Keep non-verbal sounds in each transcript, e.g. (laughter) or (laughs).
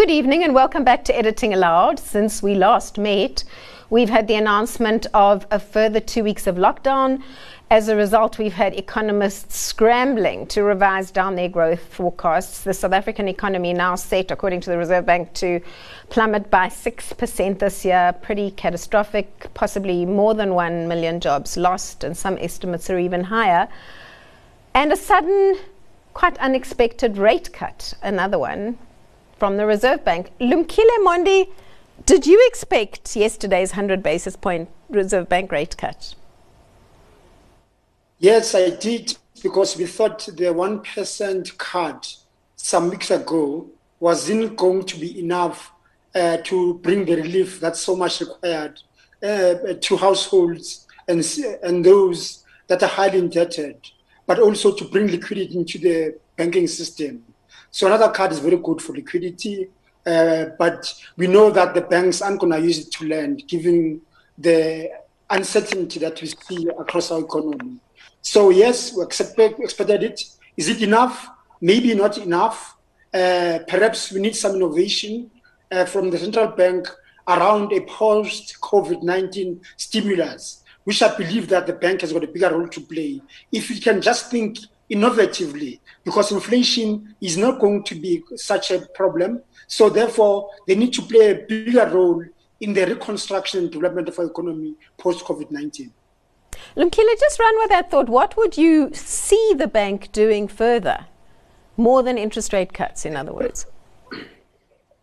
Good evening and welcome back to Editing Aloud. Since we last met, we've had the announcement of a further two weeks of lockdown. As a result, we've had economists scrambling to revise down their growth forecasts. The South African economy now set, according to the Reserve Bank, to plummet by 6% this year. Pretty catastrophic, possibly more than 1 million jobs lost, and some estimates are even higher. And a sudden, quite unexpected rate cut, another one, from the Reserve Bank. Lumkile Mondi, did you expect yesterday's 100 basis point Reserve Bank rate cut? Yes, I did, because we thought the 1% cut some weeks ago wasn't going to be enough uh, to bring the relief that's so much required uh, to households and, and those that are highly indebted, but also to bring liquidity into the banking system. So another card is very good for liquidity, uh, but we know that the banks aren't going to use it to lend, given the uncertainty that we see across our economy. So yes, we expect, expected it. Is it enough? Maybe not enough. Uh, perhaps we need some innovation uh, from the central bank around a post-COVID-19 stimulus, which I believe that the bank has got a bigger role to play. If we can just think innovatively because inflation is not going to be such a problem. So therefore, they need to play a bigger role in the reconstruction and development of our economy post COVID-19. Lumkile, just run with that thought. What would you see the bank doing further? More than interest rate cuts, in other words?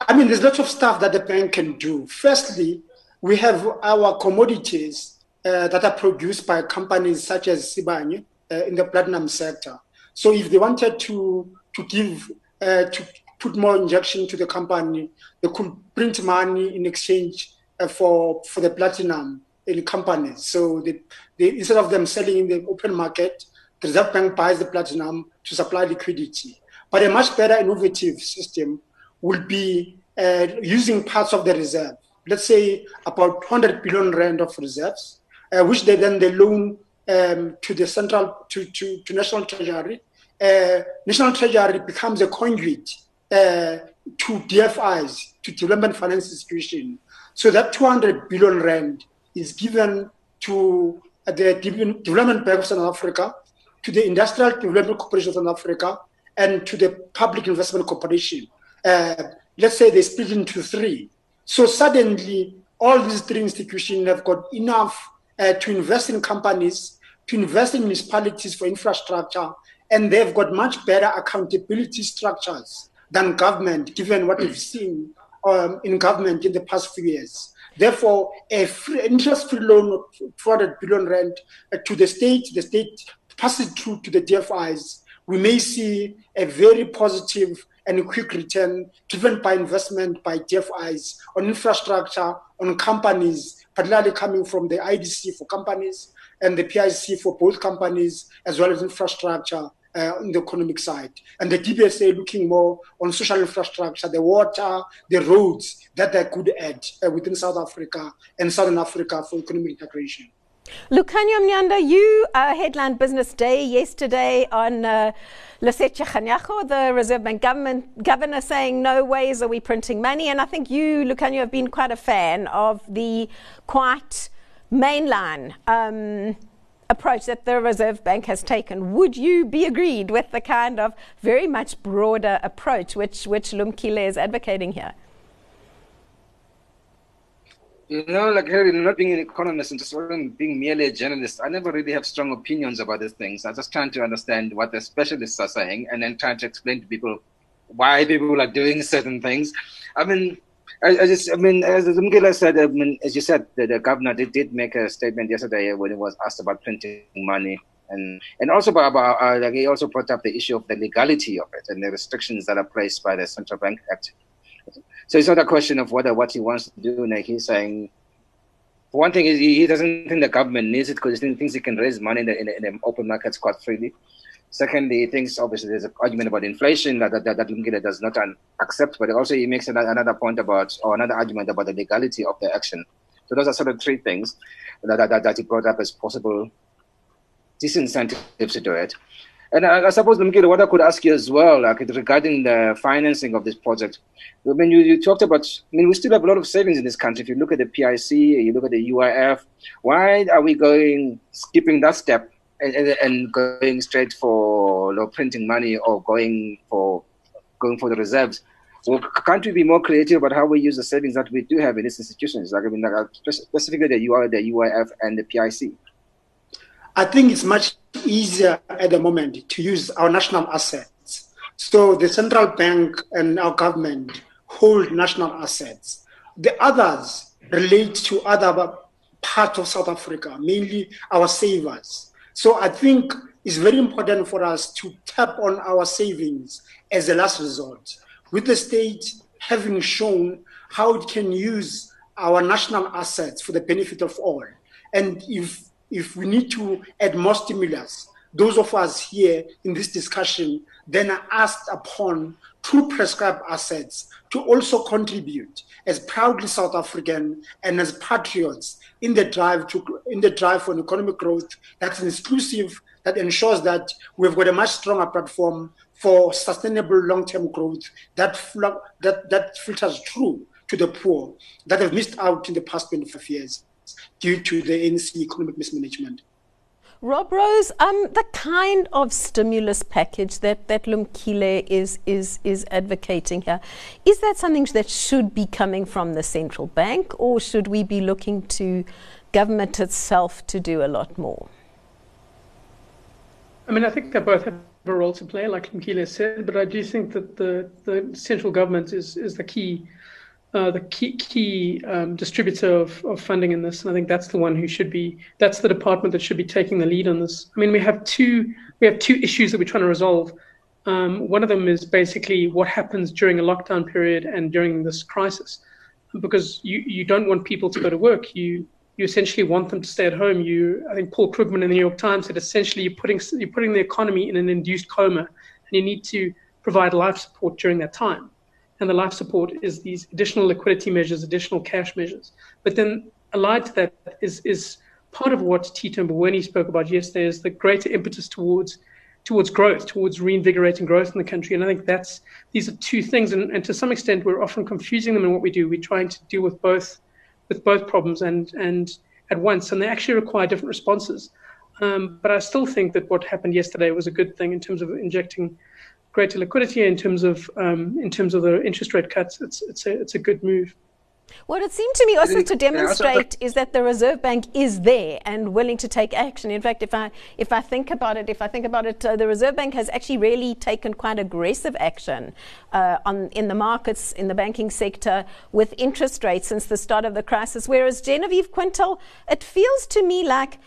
I mean, there's lots of stuff that the bank can do. Firstly, we have our commodities uh, that are produced by companies such as Sibanye, uh, in the platinum sector. So if they wanted to to give uh, to put more injection to the company, they could print money in exchange uh, for for the platinum in companies. So they, they, instead of them selling in the open market, the Reserve Bank buys the platinum to supply liquidity. But a much better innovative system would be uh, using parts of the reserve. Let's say about 100 billion rand of reserves, uh, which they then they loan um, to the central to, to, to national treasury, uh, national treasury becomes a conduit uh, to DFIs, to development finance institution. So that 200 billion rand is given to the Development Bank of South Africa, to the Industrial Development Corporation of South Africa, and to the Public Investment Corporation. Uh, let's say they split into three. So suddenly, all these three institutions have got enough uh, to invest in companies to invest in municipalities for infrastructure, and they've got much better accountability structures than government, given what we've seen um, in government in the past few years. Therefore, a free, interest-free loan of 400 billion rand uh, to the state, the state passes through to the DFIs. We may see a very positive and quick return driven by investment by DFIs on infrastructure, on companies, particularly coming from the IDC for companies and the PIC for both companies as well as infrastructure uh, on the economic side. And the DBSA looking more on social infrastructure, the water, the roads that they could add uh, within South Africa and Southern Africa for economic integration. Lukhanyo Mnyanda, you uh, Business Day yesterday on uh, Kganyago, the Reserve Bank government, governor, saying no ways are we printing money. And I think you, Lukhanyo, have been quite a fan of the quite mainline um, approach that the Reserve Bank has taken. Would you be agreed with the kind of very much broader approach which, which Lumkile is advocating here? You know, like Harry, not being an economist and just being merely a journalist, I never really have strong opinions about these things. I'm just trying to understand what the specialists are saying and then trying to explain to people why people are doing certain things. I mean, I, I, just, I mean, as Mgila said, I mean, as you said, the, the governor did, did make a statement yesterday when he was asked about printing money, and and also about uh, like he also brought up the issue of the legality of it and the restrictions that are placed by the Central Bank Act. So it's not a question of whether what he wants to do. Like he's saying, for one thing, he, he doesn't think the government needs it because he thinks he can raise money in the, in the, in the open markets quite freely. Secondly, he thinks obviously there's an argument about inflation that that, that, that does not accept, but also he makes another, another point about or another argument about the legality of the action. So those are sort of three things that, that, that he brought up as possible disincentives to do it. And I, I suppose, Lumkile, what I could ask you as well, like regarding the financing of this project. I mean, you, you talked about, I mean, we still have a lot of savings in this country. If you look at the PIC, you look at the UIF, why are we going, skipping that step and, and, going straight for you know, printing money or going for going for the reserves? Well, can't we be more creative about how we use the savings that we do have in these institutions? Like, I mean, like, uh, specifically the UI, the UIF, and the PIC. I think it's much easier at the moment to use our national assets. So the central bank and our government hold national assets. The others relate to other parts of South Africa, mainly our savers. So I think it's very important for us to tap on our savings as a last resort, with the state having shown how it can use our national assets for the benefit of all. And if if we need to add more stimulus, those of us here in this discussion then are asked upon to prescribe assets to also contribute as proudly South African and as patriots in the drive to in the drive for economic growth that's inclusive, that ensures that we've got a much stronger platform for sustainable long-term growth that that that filters through to the poor that have missed out in the past 25 years due to the ANC economic mismanagement. Rob Rose, um, the kind of stimulus package that, that Lumkile is, is, is advocating here, is that something that should be coming from the central bank or should we be looking to government itself to do a lot more? I mean, I think they both have a role to play, like Lumkile said, but I do think that the, the central government is, is the key uh, the key, key um, distributor of, of funding in this, and I think that's the one who should be. That's the department that should be taking the lead on this. I mean, we have two we have two issues that we're trying to resolve. Um, one of them is basically what happens during a lockdown period and during this crisis, because you, you don't want people to go to work. You you essentially want them to stay at home. You I think Paul Krugman in the New York Times said essentially you're putting you're putting the economy in an induced coma, and you need to provide life support during that time and the life support is these additional liquidity measures, additional cash measures. But then allied to that is is part of what Tito Mboweni spoke about yesterday is the greater impetus towards towards growth, towards reinvigorating growth in the country. And I think that's these are two things, and, and to some extent we're often confusing them in what we do. We're trying to deal with both with both problems and and at once, and they actually require different responses. Um, but I still think that what happened yesterday was a good thing in terms of injecting greater liquidity in terms of um, in terms of the interest rate cuts. It's it's a it's a good move. What it seemed to me also to demonstrate is that the Reserve Bank is there and willing to take action. In fact, if I if I think about it, if I think about it, uh, the Reserve Bank has actually really taken quite aggressive action uh, on in the markets in the banking sector with interest rates since the start of the crisis. Whereas Genevieve Quintal, it feels to me like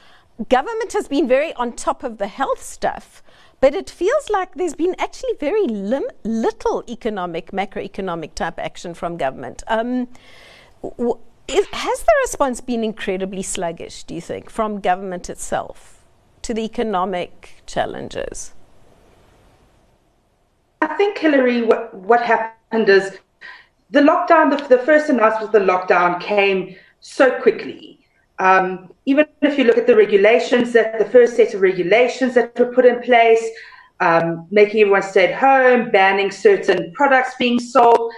government has been very on top of the health stuff but it feels like there's been actually very lim- little economic, macroeconomic type action from government. Um, w- has the response been incredibly sluggish, do you think, from government itself to the economic challenges? I think, Hilary, what, what happened is the lockdown, the, the first announcement of the lockdown came so quickly um, even if you look at the regulations, that the first set of regulations that were put in place, um, making everyone stay at home, banning certain products being sold,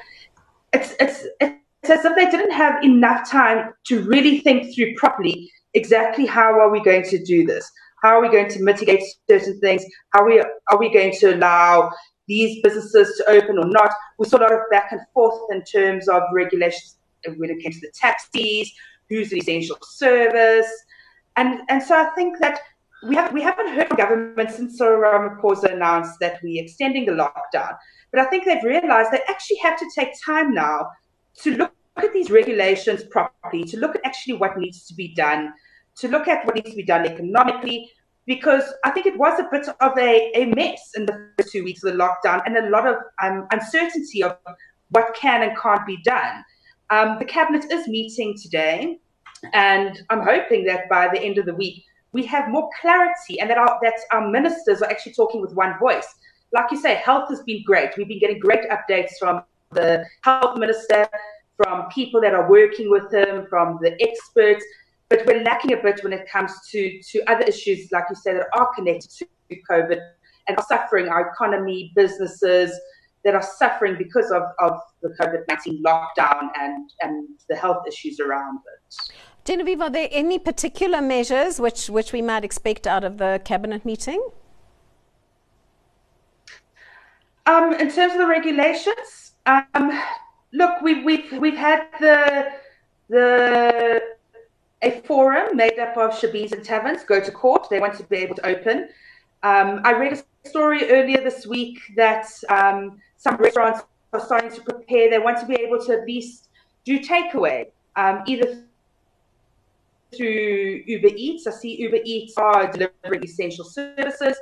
it's, it's, it's as if they didn't have enough time to really think through properly exactly how are we going to do this? How are we going to mitigate certain things? How are we, are we going to allow these businesses to open or not? We saw a lot of back and forth in terms of regulations when it came to the taxis, who's an essential service. And, and so I think that we, have, we haven't heard from government since Cyril Ramaphosa announced that we're extending the lockdown. But I think they've realized they actually have to take time now to look at these regulations properly, to look at actually what needs to be done, to look at what needs to be done economically, because I think it was a bit of a, a mess in the first two weeks of the lockdown and a lot of um, uncertainty of what can and can't be done. Um, the cabinet is meeting today, and I'm hoping that by the end of the week we have more clarity, and that our that our ministers are actually talking with one voice. Like you say, health has been great. We've been getting great updates from the health minister, from people that are working with him, from the experts. But we're lacking a bit when it comes to to other issues, like you say, that are connected to COVID and are suffering, our economy, businesses that are suffering because of, of the COVID 19 lockdown and, and the health issues around it. Genevieve, are there any particular measures which, which we might expect out of the cabinet meeting? Um, in terms of the regulations, um, look, we've, we've, we've had the, the a forum made up of shebeens and taverns go to court. They want to be able to open. Um, I read a story earlier this week that um, some restaurants are starting to prepare. They want to be able to at least do takeaway, um, either through Uber Eats. I see Uber Eats are delivering essential services.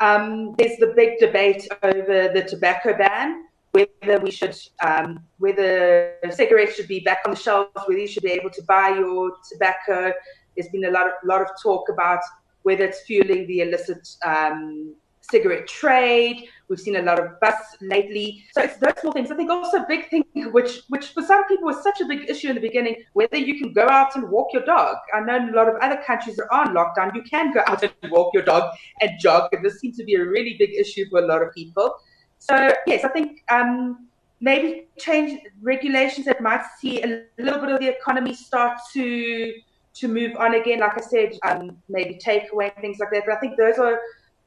Um, there's the big debate over the tobacco ban whether we should, um, whether cigarettes should be back on the shelves, whether you should be able to buy your tobacco. There's been a lot of lot of talk about whether it's fueling the illicit um, cigarette trade. We've seen a lot of busts lately. So it's those small things. I think also a big thing, which which for some people was such a big issue in the beginning, whether you can go out and walk your dog. I know in a lot of other countries that are on lockdown, you can go out and walk your dog and jog. And this seems to be a really big issue for a lot of people. So yes, I think um, maybe change regulations that might see a little bit of the economy start to to move on again. Like I said, um, maybe takeaway things like that. But I think those are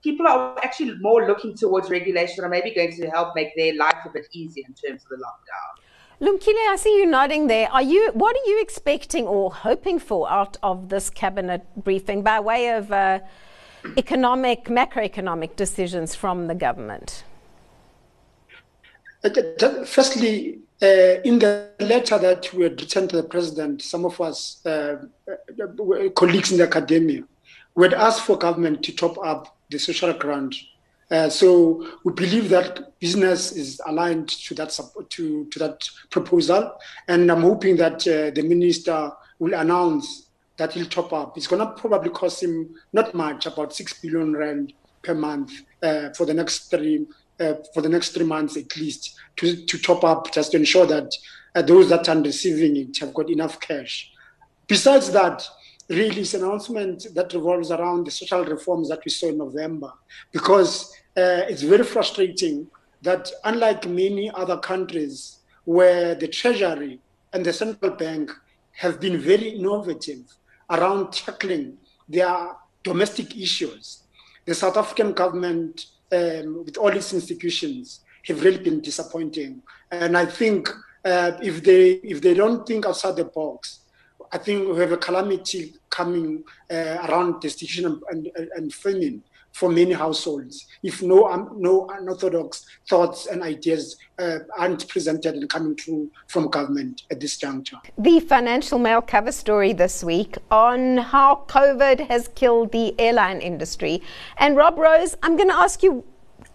people are actually more looking towards regulation that are maybe going to help make their life a bit easier in terms of the lockdown. Lumkile, I see you nodding there. Are you? What are you expecting or hoping for out of this cabinet briefing by way of uh, economic, macroeconomic decisions from the government? Firstly, uh, in the letter that we had written to the president, some of us, uh, uh, colleagues in the academia, we had asked for government to top up the social grant. Uh, so we believe that business is aligned to that to, to that proposal, and I'm hoping that uh, the minister will announce that he'll top up. It's going to probably cost him not much, about six billion rand per month uh, for the next three uh, for the next three months at least to, to top up just to ensure that uh, those that are receiving it have got enough cash. Besides that, an announcement that revolves around the social reforms that we saw in November because uh, it's very frustrating that unlike many other countries where the treasury and the central bank have been very innovative around tackling their domestic issues, the South African government um, with all its institutions have really been disappointing. And I think uh, if they if they don't think outside the box, I think we have a calamity coming uh, around destitution and, and, and famine for many households if no um, no unorthodox thoughts and ideas uh, aren't presented and coming through from government at this juncture. The Financial Mail cover story this week on how COVID has killed the airline industry. And Rob Rose, I'm going to ask you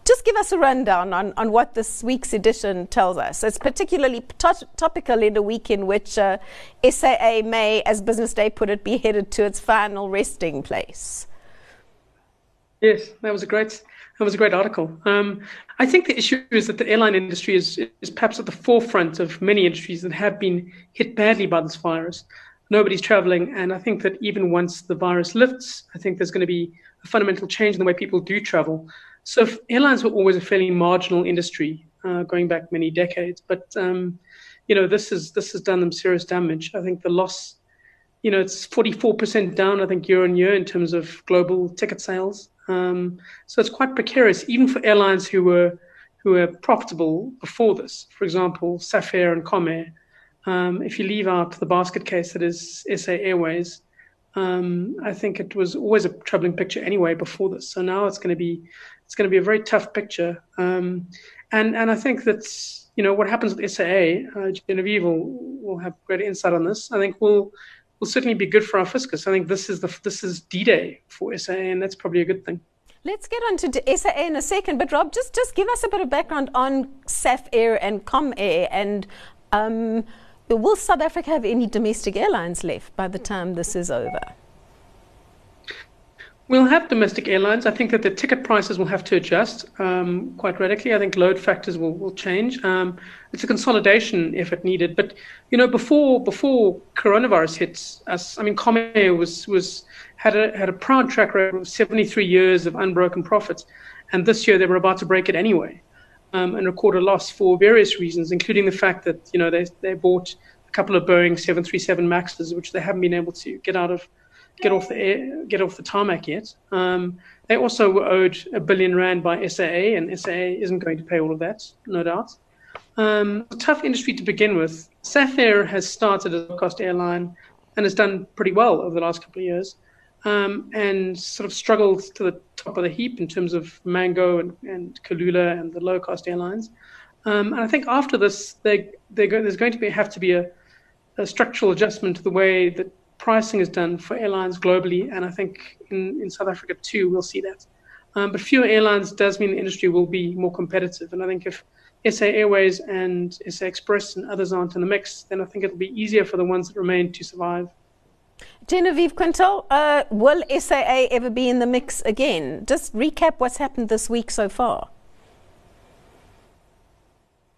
just give us a rundown on, on what this week's edition tells us. It's particularly to- topical in a week in which uh, SAA may, as Business Day put it, be headed to its final resting place. Yes, that was a great that was a great article. Um, I think the issue is that the airline industry is is perhaps at the forefront of many industries that have been hit badly by this virus. Nobody's traveling, and I think that even once the virus lifts, I think there's going to be a fundamental change in the way people do travel. So airlines were always a fairly marginal industry, uh, going back many decades. But um, you know, this is this has done them serious damage. I think the loss you know, it's 44% down, I think, year on year in terms of global ticket sales. Um, so it's quite precarious, even for airlines who were who were profitable before this. For example, Safair and Comair. Um, if you leave out the basket case that is SA Airways, um, I think it was always a troubling picture anyway before this. So now it's going to be it's going to be a very tough picture. Um, and and I think that's you know what happens with SAA. Uh, Genevieve will, will have great insight on this. I think will will certainly be good for our fiscus. I think this is the this is D-Day for SAA, and that's probably a good thing. Let's get on to SAA in a second, but Rob, just just give us a bit of background on Safair and Comair, and um, will South Africa have any domestic airlines left by the time this is over? We'll have domestic airlines. I think that the ticket prices will have to adjust um, quite radically. I think load factors will, will change. Um, it's a consolidation effort needed. But you know, before before coronavirus hits us, I mean, Comair was was had a had a proud track record of 73 years of unbroken profits, and this year they were about to break it anyway, um, and record a loss for various reasons, including the fact that you know they they bought a couple of Boeing 737 Maxes, which they haven't been able to get out of get off the air, get off the tarmac yet. Um, they also were owed a billion rand by SAA, and SAA isn't going to pay all of that, no doubt. Um, tough industry to begin with. Safair has started as a cost airline and has done pretty well over the last couple of years, um, and sort of struggled to the top of the heap in terms of Mango and, and Kulula and the low cost airlines. Um, and I think after this, they, go, there's going to be, have to be a, a structural adjustment to the way that pricing is done for airlines globally, and I think in, in South Africa too, we'll see that. Um, but fewer airlines does mean the industry will be more competitive, and I think if SA Airways and SA Express and others aren't in the mix, then I think it'll be easier for the ones that remain to survive. Genevieve Quintal, uh, will SAA ever be in the mix again? Just recap what's happened this week so far.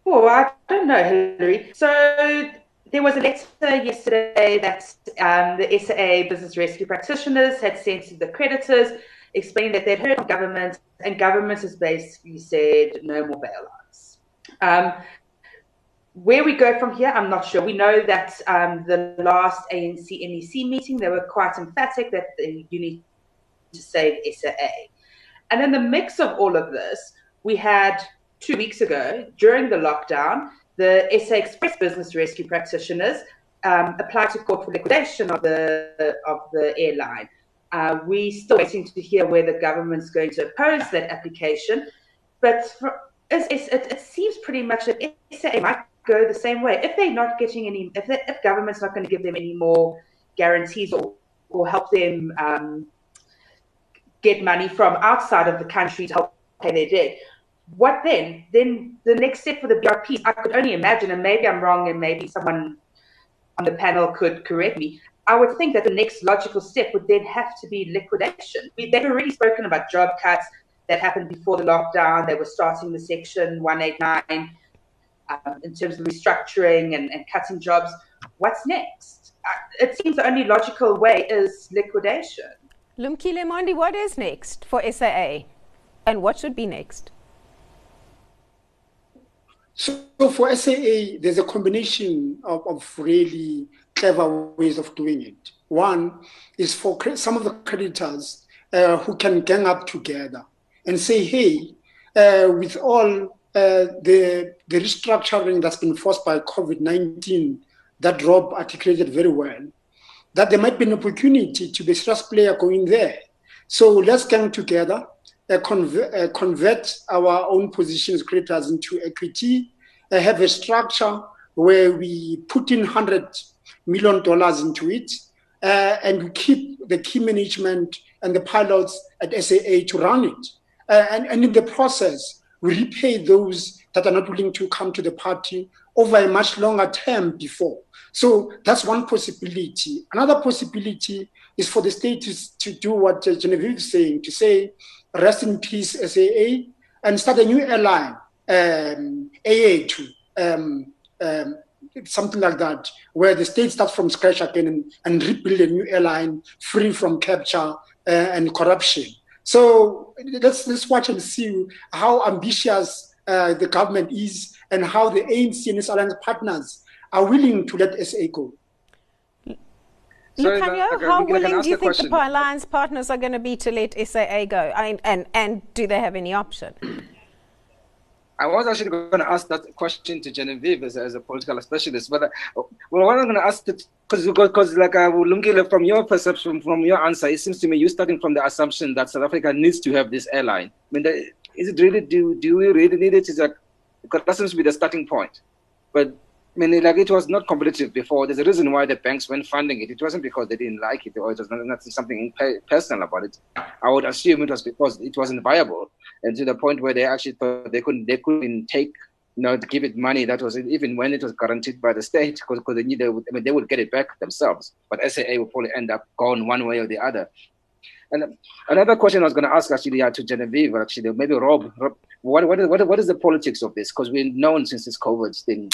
Oh, I don't know, Hilary. So there was a letter yesterday that um, the SAA business rescue practitioners had sent to the creditors explaining that they'd heard from government, and government has basically said no more bailouts. Um, where we go from here, I'm not sure. We know that um, the last ANC NEC meeting, they were quite emphatic that you need to save SAA. And in the mix of all of this, we had two weeks ago during the lockdown, the SA Express Business Rescue practitioners um, applied to court for liquidation of the of the airline. Uh, we're still waiting to hear where the government's going to oppose that application, but for, it, it, seems pretty much that SA might go the same way if they're not getting any. If, if government's not going to give them any more guarantees or or help them um, get money from outside of the country to help pay their debt what then? Then the next step for the BRPs, I could only imagine, and maybe I'm wrong, and maybe someone on the panel could correct me. I would think that the next logical step would then have to be liquidation. We, they've already spoken about job cuts that happened before the lockdown. They were starting the Section 189 um, in terms of restructuring and, and cutting jobs. What's next? Uh, it seems the only logical way is liquidation. Lumkile Mondi, what is next for SAA? And what should be next? So for SAA, there's a combination of, of really clever ways of doing it. One is for some of the creditors uh, who can gang up together and say, hey, uh, with all uh, the, the restructuring that's been forced by COVID 19 that Rob articulated very well, that there might be an opportunity to be a stress player going there. So let's gang together uh, convert, uh, convert our own positions creditors into equity, have a structure where we put in hundred million dollars into it, uh, and we keep the key management and the pilots at SAA to run it. Uh, and, and in the process, we repay those that are not willing to come to the party over a much longer term before. So that's one possibility. Another possibility is for the state to, to do what Genevieve is saying, to say, rest in peace SAA, and start a new airline, um, AA2, um, um, something like that, where the state starts from scratch again and, and rebuild a new airline free from capture uh, and corruption. So let's let's watch and see how ambitious uh, the government is and how the ANC and its alliance partners are willing to let SA go. Lukhanyo, how willing do you think question. the alliance partners are going to be to let SAA go? I, and, and do they have any option? I was actually going to ask that question to Genevieve as, as a political specialist, but uh, well, what I'm going to ask because because like uh, Lungile, from your perception, from your answer, it seems to me you're starting from the assumption that South Africa needs to have this airline. I mean, the, is it really do do we really need it? Is that because that seems to be the starting point, but I mean, like it was not competitive before. There's a reason why the banks weren't funding it. It wasn't because they didn't like it or it was something personal about it. I would assume it was because it wasn't viable, and to the point where they actually thought they couldn't they couldn't take you know give it money that was even when it was guaranteed by the state because they knew they would, I mean they would get it back themselves. But SAA would probably end up gone one way or the other. And another question I was going to ask actually yeah, to Genevieve, actually, maybe Rob, Rob what, what, what, what is the politics of this? Because we've known since this COVID thing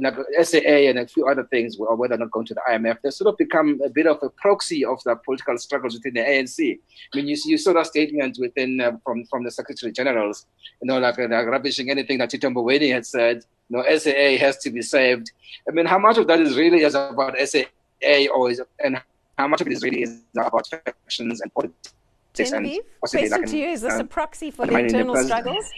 like SAA and a few other things, or whether or not going to the IMF, they sort of become a bit of a proxy of the political struggles within the ANC. I mean, you, you saw that statement within uh, from from the Secretary Generals, you know, like, uh, like rubbishing anything that Tito Mboweni had said. You know, SAA has to be saved. I mean, how much of that is really is about SAA, or is and how much of it is really is about factions and politics? Genevieve, question like to you: Is this uh, a proxy for the internal struggles?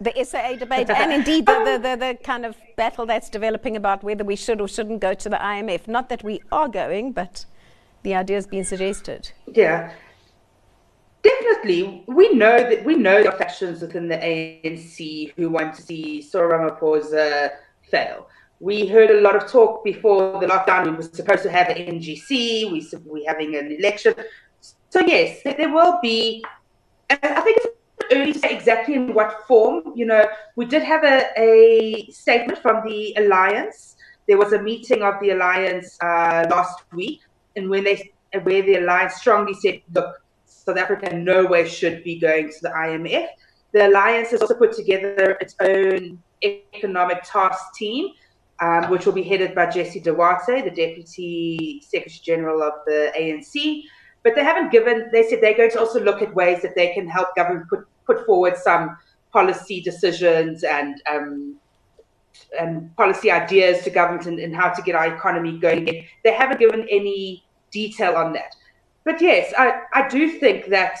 The SAA debate and indeed the, the, the, the, kind of battle that's developing about whether we should or shouldn't go to the IMF. Not that we are going, but the idea has been suggested. Yeah. Definitely, we know that we know the factions within the ANC who want to see Cyril Ramaphosa fail. We heard a lot of talk before the lockdown. We were supposed to have an NGC. We we're having an election. So yes, there will be. I think it's early say exactly in what form. You know, we did have a, a statement from the alliance. There was a meeting of the alliance uh, last week, and when they where the alliance strongly said, "Look, South Africa in no way should be going to the IMF." The alliance has also put together its own economic task team, um, which will be headed by Jessie Duarte, the Deputy Secretary General of the ANC. But they haven't given, they said they're going to also look at ways that they can help government put put forward some policy decisions and um, and policy ideas to government and, and, how to get our economy going. They haven't given any detail on that. But yes, I, I do think that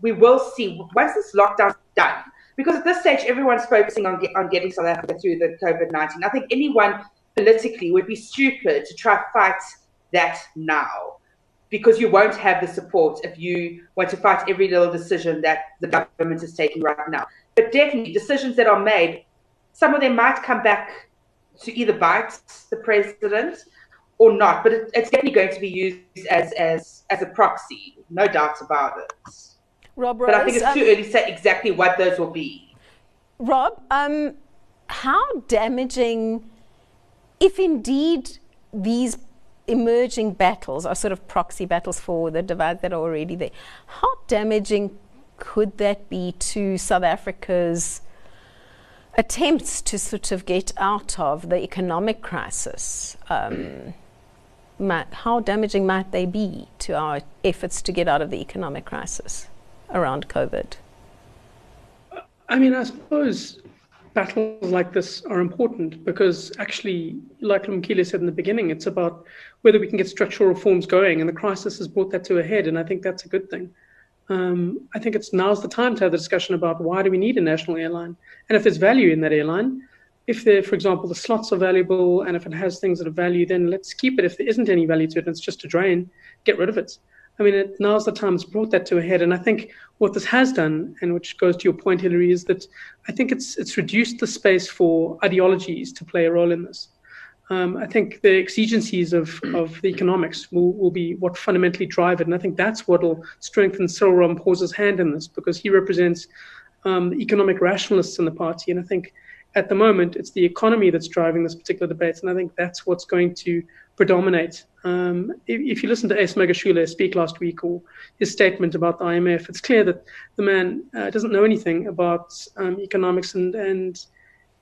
we will see once this lockdown's done, because at this stage everyone's focusing on, on getting South Africa through the COVID 19. I think anyone politically would be stupid to try to fight that now because you won't have the support if you want to fight every little decision that the government is taking right now. But definitely, decisions that are made, some of them might come back to either bite the president or not. But it, it's definitely going to be used as as as a proxy, no doubt about it. Rob, Rose, but I think it's um, too early to say exactly what those will be. Rob, um, how damaging, if indeed these emerging battles are sort of proxy battles for the divides that are already there. How damaging could that be to South Africa's attempts to sort of get out of the economic crisis? Um, might, how damaging might they be to our efforts to get out of the economic crisis around COVID? I mean, I suppose battles like this are important because actually, like Lumkile said in the beginning, it's about whether we can get structural reforms going, and the crisis has brought that to a head, and I think that's a good thing. Um, I think it's now's the time to have the discussion about why do we need a national airline, and if there's value in that airline. If there, for example, the slots are valuable, and if it has things that are value, then let's keep it. If there isn't any value to it, and it's just a drain, get rid of it. I mean, it, now's the time it's brought that to a head. And I think what this has done, and which goes to your point, Hilary, is that I think it's it's reduced the space for ideologies to play a role in this. Um, I think the exigencies of, of the economics will, will be what fundamentally drive it. And I think that's what will strengthen Cyril Ramaphosa's hand in this because he represents um, economic rationalists in the party. And I think at the moment, it's the economy that's driving this particular debate. And I think that's what's going to predominate. Um, if, if, you listen to Ace Magashule speak last week or his statement about the IMF, it's clear that the man uh, doesn't know anything about um, economics and, and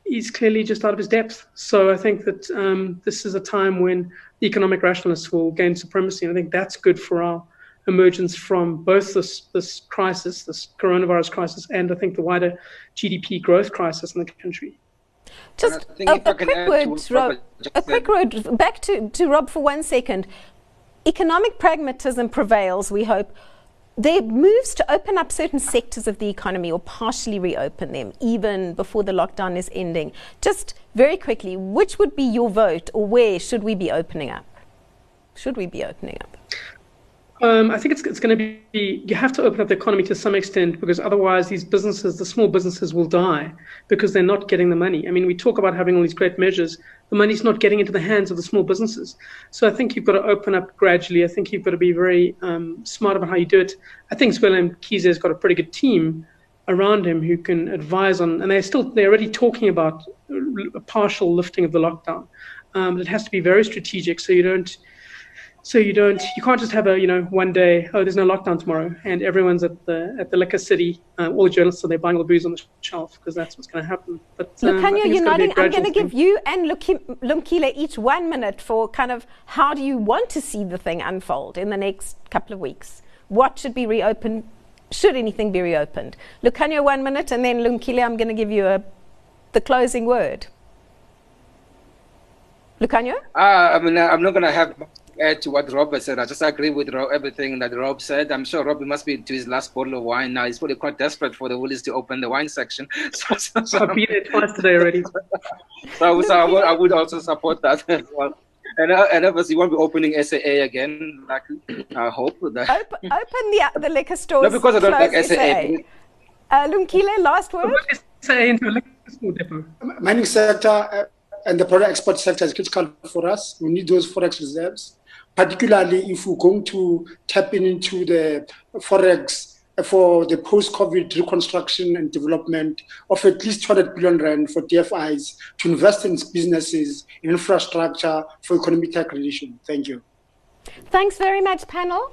he's clearly just out of his depth. So I think that um, this is a time when economic rationalists will gain supremacy. And I think that's good for our emergence from both this, this crisis, this coronavirus crisis, and I think the wider GDP growth crisis in the country. Just a, a quick word, Rob. A quick word back to, to Rob for one second. Economic pragmatism prevails, we hope. There moves to open up certain sectors of the economy or partially reopen them, even before the lockdown is ending. Just very quickly, which would be your vote, or where should we be opening up? Should we be opening up? Um, I think it's, it's going to be, you have to open up the economy to some extent because otherwise these businesses, the small businesses will die because they're not getting the money. I mean, we talk about having all these great measures. The money's not getting into the hands of the small businesses. So I think you've got to open up gradually. I think you've got to be very um, smart about how you do it. I think Zweli Mkhize has got a pretty good team around him who can advise on, and they're still, they're already talking about a partial lifting of the lockdown. Um, it has to be very strategic so you don't, so you don't you can't just have a you know one day oh there's no lockdown tomorrow and everyone's at the at the liquor city uh, all the journalists are there buying all the booze on the shelf because that's what's going to happen. But um, you're nodding. I'm going to give you and Lumkile each one minute for kind of how do you want to see the thing unfold in the next couple of weeks? What should be reopened? Should anything be reopened? Lukhanyo, one minute and then Lumkile, i'm going to give you a the closing word. Lukhanyo? Uh, I mean, I'm not going to have add to what Rob said. I just agree with Rob, everything that Rob said. I'm sure Rob must be to his last bottle of wine now. He's probably quite desperate for the Woolies to open the wine section. (laughs) So, so, so I've been there twice today already. (laughs) so, so I, would, I would also support that (laughs) as well. And, uh, and obviously, won't be opening SAA again. Like (clears throat) I hope that open, open the the liquor stores. No, because I don't like SAA. SAA. Uh, Lumkile, last word. SAA into a liquor store depot. Mining sector. Uh, and the product export sector is critical for us. We need those forex reserves particularly if we're going to tap into the forex for the post-COVID reconstruction and development of at least 200 billion rand for DFIs to invest in businesses, in infrastructure for economic accreditation. Thank you. Thanks very much, panel.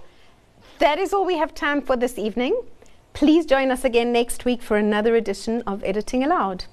That is all we have time for this evening. Please join us again next week for another edition of Editing Aloud.